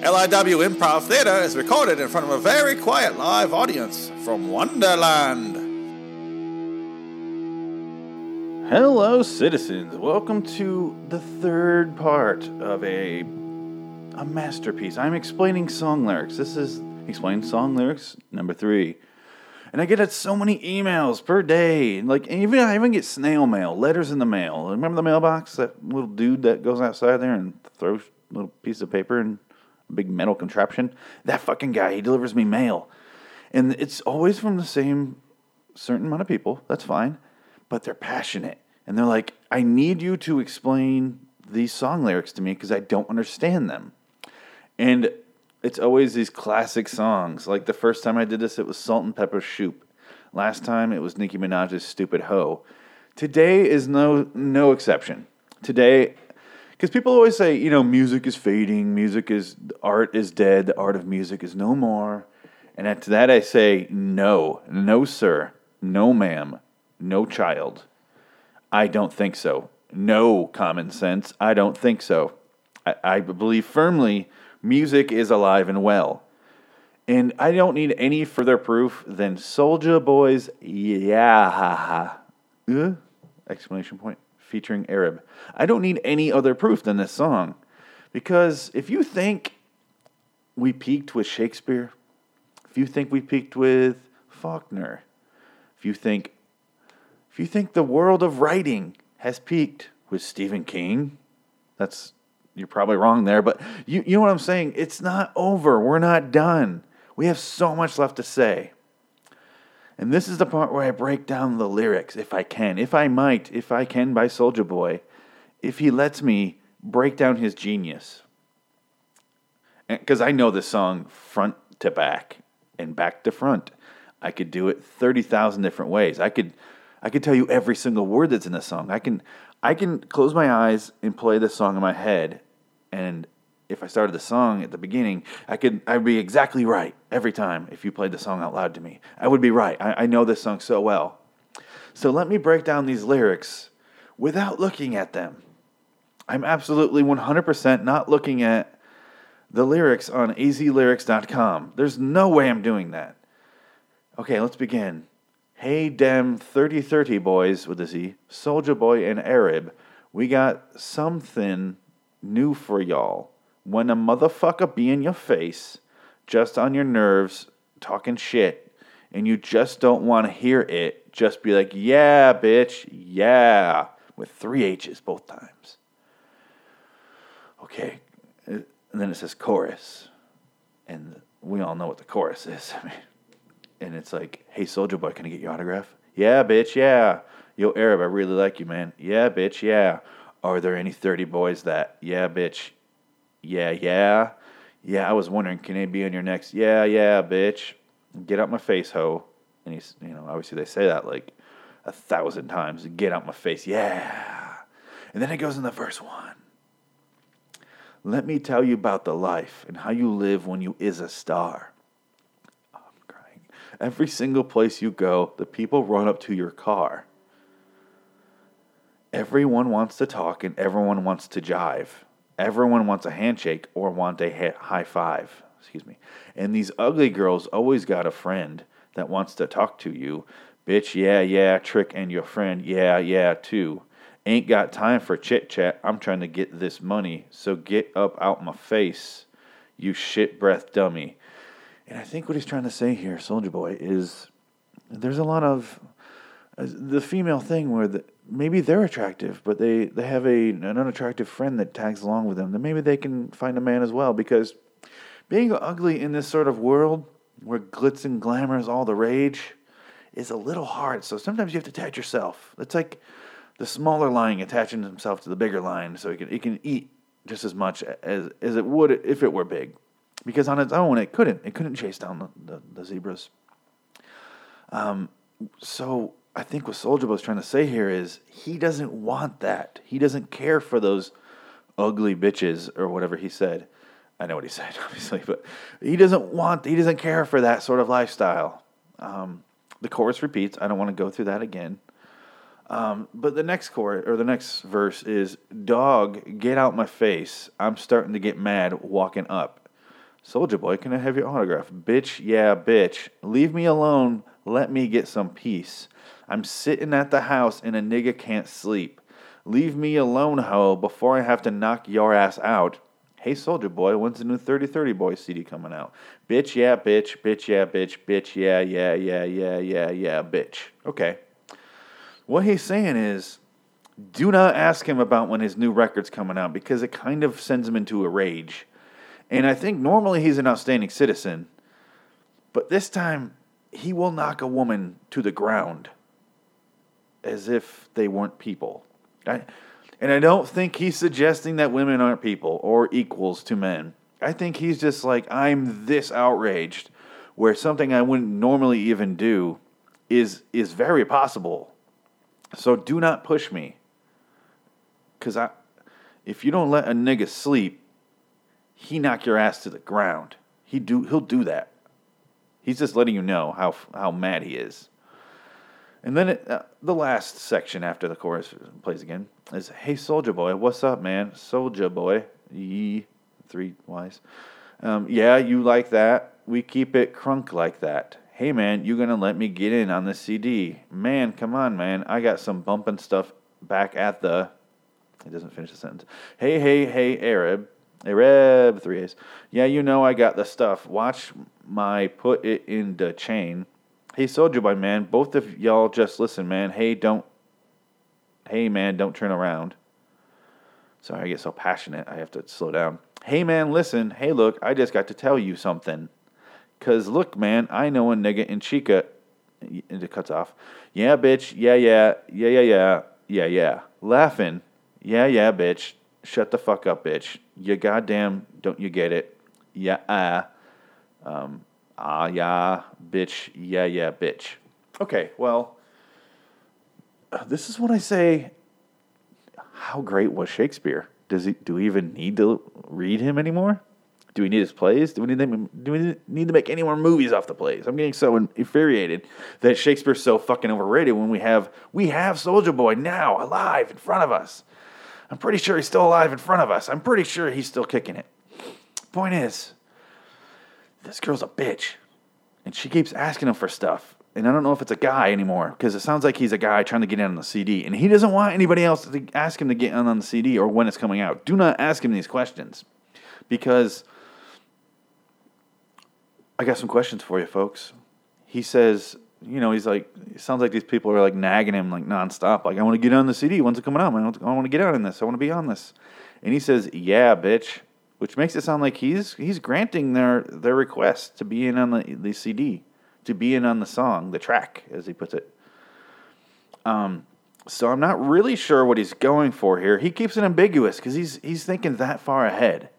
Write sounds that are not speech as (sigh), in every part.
LIW Improv Theatre is recorded in front of a very quiet live audience from Wonderland. Hello, citizens. Welcome to the third part of a a masterpiece. I'm explaining song lyrics. This is explain song lyrics number three, and I get so many emails per day. Like even I even get snail mail, letters in the mail. Remember the mailbox? That little dude that goes outside there and throws a little piece of paper and big metal contraption. That fucking guy. He delivers me mail, and it's always from the same certain amount of people. That's fine but they're passionate. And they're like, I need you to explain these song lyrics to me because I don't understand them. And it's always these classic songs. Like the first time I did this, it was Salt-N-Pepa Shoop. Last time it was Nicki Minaj's Stupid Hoe. Today is no no exception. Today, because people always say, you know, music is fading, music is art is dead, the art of music is no more. And to that I say, no, no, sir, no, ma'am, no child. I don't think so. No common sense. I don't think so. I, I believe firmly music is alive and well. And I don't need any further proof than Soulja Boy's Yeah ha. Uh, exclamation point. Featuring Arab. I don't need any other proof than this song. Because if you think we peaked with Shakespeare, if you think we peaked with Faulkner, if you think if you think the world of writing has peaked with Stephen King, that's you're probably wrong there, but you, you know what I'm saying? It's not over. We're not done. We have so much left to say. And this is the part where I break down the lyrics, if I can, if I might, if I can, by Soulja Boy, if he lets me break down his genius. Because I know this song front to back and back to front. I could do it 30,000 different ways. I could I could tell you every single word that's in the song. I can I can close my eyes and play this song in my head and if I started the song at the beginning, I could I'd be exactly right every time if you played the song out loud to me. I would be right. I, I know this song so well. So let me break down these lyrics without looking at them. I'm absolutely 100% not looking at the lyrics on azlyrics.com. There's no way I'm doing that. Okay, let's begin. Hey, dem 3030 boys with a Z, Soulja Boy and Arab, we got something new for y'all. When a motherfucker be in your face, just on your nerves, talking shit, and you just don't want to hear it, just be like, yeah, bitch, yeah, with three H's both times. Okay, and then it says chorus, and we all know what the chorus is. (laughs) I mean, and it's like, hey, Soulja Boy, can I get your autograph? Yeah, bitch, yeah. Yo, Arab, I really like you, man. Yeah, bitch, yeah. Are there any 30 boys that, yeah, bitch, yeah, yeah. Yeah, I was wondering, can it be on your next, yeah, yeah, bitch. Get out my face, ho. And he's, you know, obviously they say that like a thousand times. Get out my face, yeah. And then it goes in the verse one. Let me tell you about the life and how you live when you is a star. Oh, I'm crying. Every single place you go, the people run up to your car. Everyone wants to talk and everyone wants to jive. Everyone wants a handshake or want a high five. Excuse me. And these ugly girls always got a friend that wants to talk to you. Bitch, yeah, yeah, trick and your friend, yeah, yeah, too. Ain't got time for chit chat. I'm trying to get this money. So get up out my face, you shit breath dummy. And I think what he's trying to say here, Soulja Boy, is there's a lot of uh, the female thing where the, maybe they're attractive, but they, they have a an unattractive friend that tags along with them. Then maybe they can find a man as well. Because being ugly in this sort of world where glitz and glamour is all the rage is a little hard. So sometimes you have to attach yourself. It's like the smaller lion attaching himself to the bigger lion so he can, it can eat just as much as, as it would if it were big. Because on its own, it couldn't. It couldn't chase down the, the, the zebras. Um, so I think what Soulja Boy's trying to say here is he doesn't want that. He doesn't care for those ugly bitches or whatever he said. I know what he (laughs) said, obviously, but he doesn't want. He doesn't care for that sort of lifestyle. Um, the chorus repeats. I don't want to go through that again. Um, but the next chorus or the next verse is "Dog, get out my face. I'm starting to get mad walking up." Soulja Boy, can I have your autograph? Bitch, yeah, bitch. Leave me alone. Let me get some peace. I'm sitting at the house and a nigga can't sleep. Leave me alone, ho, before I have to knock your ass out. Hey, Soulja Boy, when's the new 3030 Boy CD coming out? Bitch, yeah, bitch, bitch, yeah, bitch, bitch, yeah, yeah, yeah, yeah, yeah, yeah, bitch. Okay. What he's saying is, do not ask him about when his new record's coming out because it kind of sends him into a rage. And I think normally he's an outstanding citizen, but this time he will knock a woman to the ground as if they weren't people. I, and I don't think he's suggesting that women aren't people or equals to men. I think he's just like, I'm this outraged where something I wouldn't normally even do is is very possible. So do not push me. Cause I if you don't let a nigga sleep, he knock your ass to the ground. He do he'll do that. He's just letting you know how how mad he is. And then it, uh, the last section after the chorus plays again is Hey Soulja Boy, what's up, man? Soulja Boy. Ye, three Y's. Um, yeah, you like that? We keep it crunk like that. Hey, man, you gonna let me get in on the CD? Man, come on, man. I got some bumping stuff back at the. It doesn't finish the sentence. Hey, hey, hey, Arab. Arab, three A's. Yeah, you know I got the stuff. Watch my put it in the chain. Hey, Soulja Boy, man, both of y'all just listen, man. Hey, don't. Hey, man, don't turn around. Sorry, I get so passionate. I have to slow down. Hey, man, listen. Hey, look, I just got to tell you something. Because, look, man, I know a nigga in Chica. And it cuts off. Yeah, bitch. Yeah, yeah. Yeah, yeah, yeah. Yeah, yeah. Laughing. Yeah, yeah, bitch. Shut the fuck up, bitch. You goddamn don't you get it? Yeah, ah. Um, Ah, yeah, bitch. Yeah, yeah, bitch. Okay, well, this is what I say. How great was Shakespeare? Does he? Do we even need to read him anymore? Do we need his plays? Do we need Do we need to make any more movies off the plays? I'm getting so infuriated that Shakespeare's so fucking overrated when we have we have Soulja Boy now alive in front of us. I'm pretty sure he's still alive in front of us. I'm pretty sure he's still kicking it. Point is, this girl's a bitch. And she keeps asking him for stuff. And I don't know if it's a guy anymore because it sounds like he's a guy trying to get in on the CD. And he doesn't want anybody else to ask him to get in on the CD or when it's coming out. Do not ask him these questions because I got some questions for you, folks. He says, you know, he's like, it sounds like these people are like nagging him like nonstop. Like, I want to get on the CD. When's it coming out? I want to get out in this. I want to be on this. And he says, yeah, bitch which makes it sound like he's he's granting their their request to be in on the, the CD, to be in on the song, the track, as he puts it. Um, so I'm not really sure what he's going for here. He keeps it ambiguous because he's he's thinking that far ahead.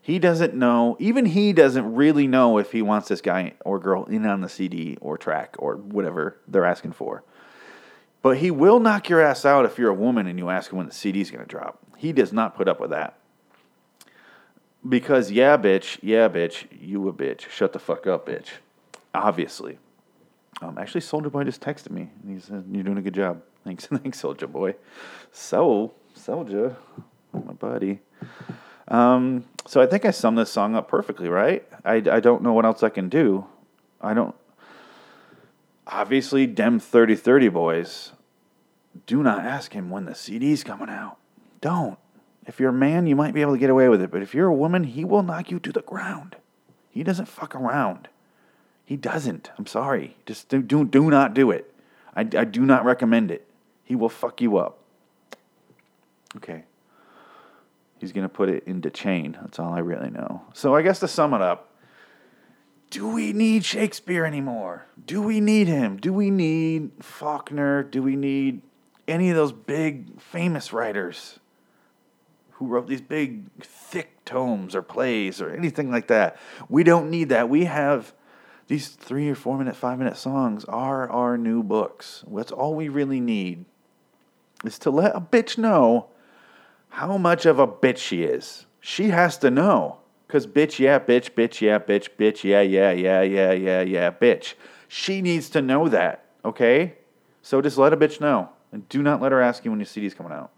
He doesn't know, even he doesn't really know if he wants this guy or girl in on the CD or track or whatever they're asking for. But he will knock your ass out if you're a woman and you ask him when the CD's going to drop. He does not put up with that. Because yeah, bitch, yeah, bitch, you a bitch. Shut the fuck up, bitch. Obviously. Um, actually, Soulja Boy just texted me. And he said, "You're doing a good job. (laughs) Thanks, thanks, Soulja Boy." So, Soldier, my buddy. Um, so I think I summed this song up perfectly, right? I, I don't know what else I can do. I don't. Obviously, dem thirty thirty boys. Do not ask him when the CD's coming out. Don't. If you're a man, you might be able to get away with it, but if you're a woman, he will knock you to the ground. He doesn't fuck around. He doesn't. I'm sorry. Just do, do, do not do it. I, I do not recommend it. He will fuck you up. Okay. He's going to put it into chain. That's all I really know. So I guess to sum it up, do we need Shakespeare anymore? Do we need him? Do we need Faulkner? Do we need any of those big famous writers? Who wrote these big, thick tomes or plays or anything like that. We don't need that. We have these three or four minute, five minute songs are our new books. That's all we really need is to let a bitch know how much of a bitch she is. She has to know. Because bitch, yeah, bitch, bitch, yeah, bitch, bitch, yeah, yeah, yeah, yeah, yeah, yeah, bitch. She needs to know that, okay? So just let a bitch know. And do not let her ask you when your CD's coming out.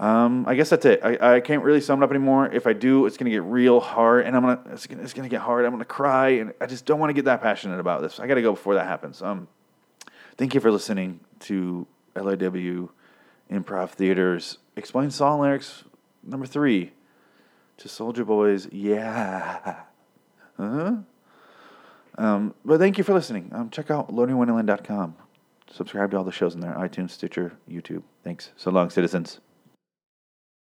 Um, I guess that's it. I, I can't really sum it up anymore. If I do, it's gonna get real hard, and I'm gonna it's gonna, it's gonna get hard. I'm gonna cry, and I just don't want to get that passionate about this. I got to go before that happens. Um, thank you for listening to LIW Improv Theater's Explain Song Lyrics number three to Soulja Boys. Yeah. Huh? Um, but thank you for listening. Um, check out learningwonderland.com. Subscribe to all the shows in there iTunes, Stitcher, YouTube. Thanks. So long, citizens.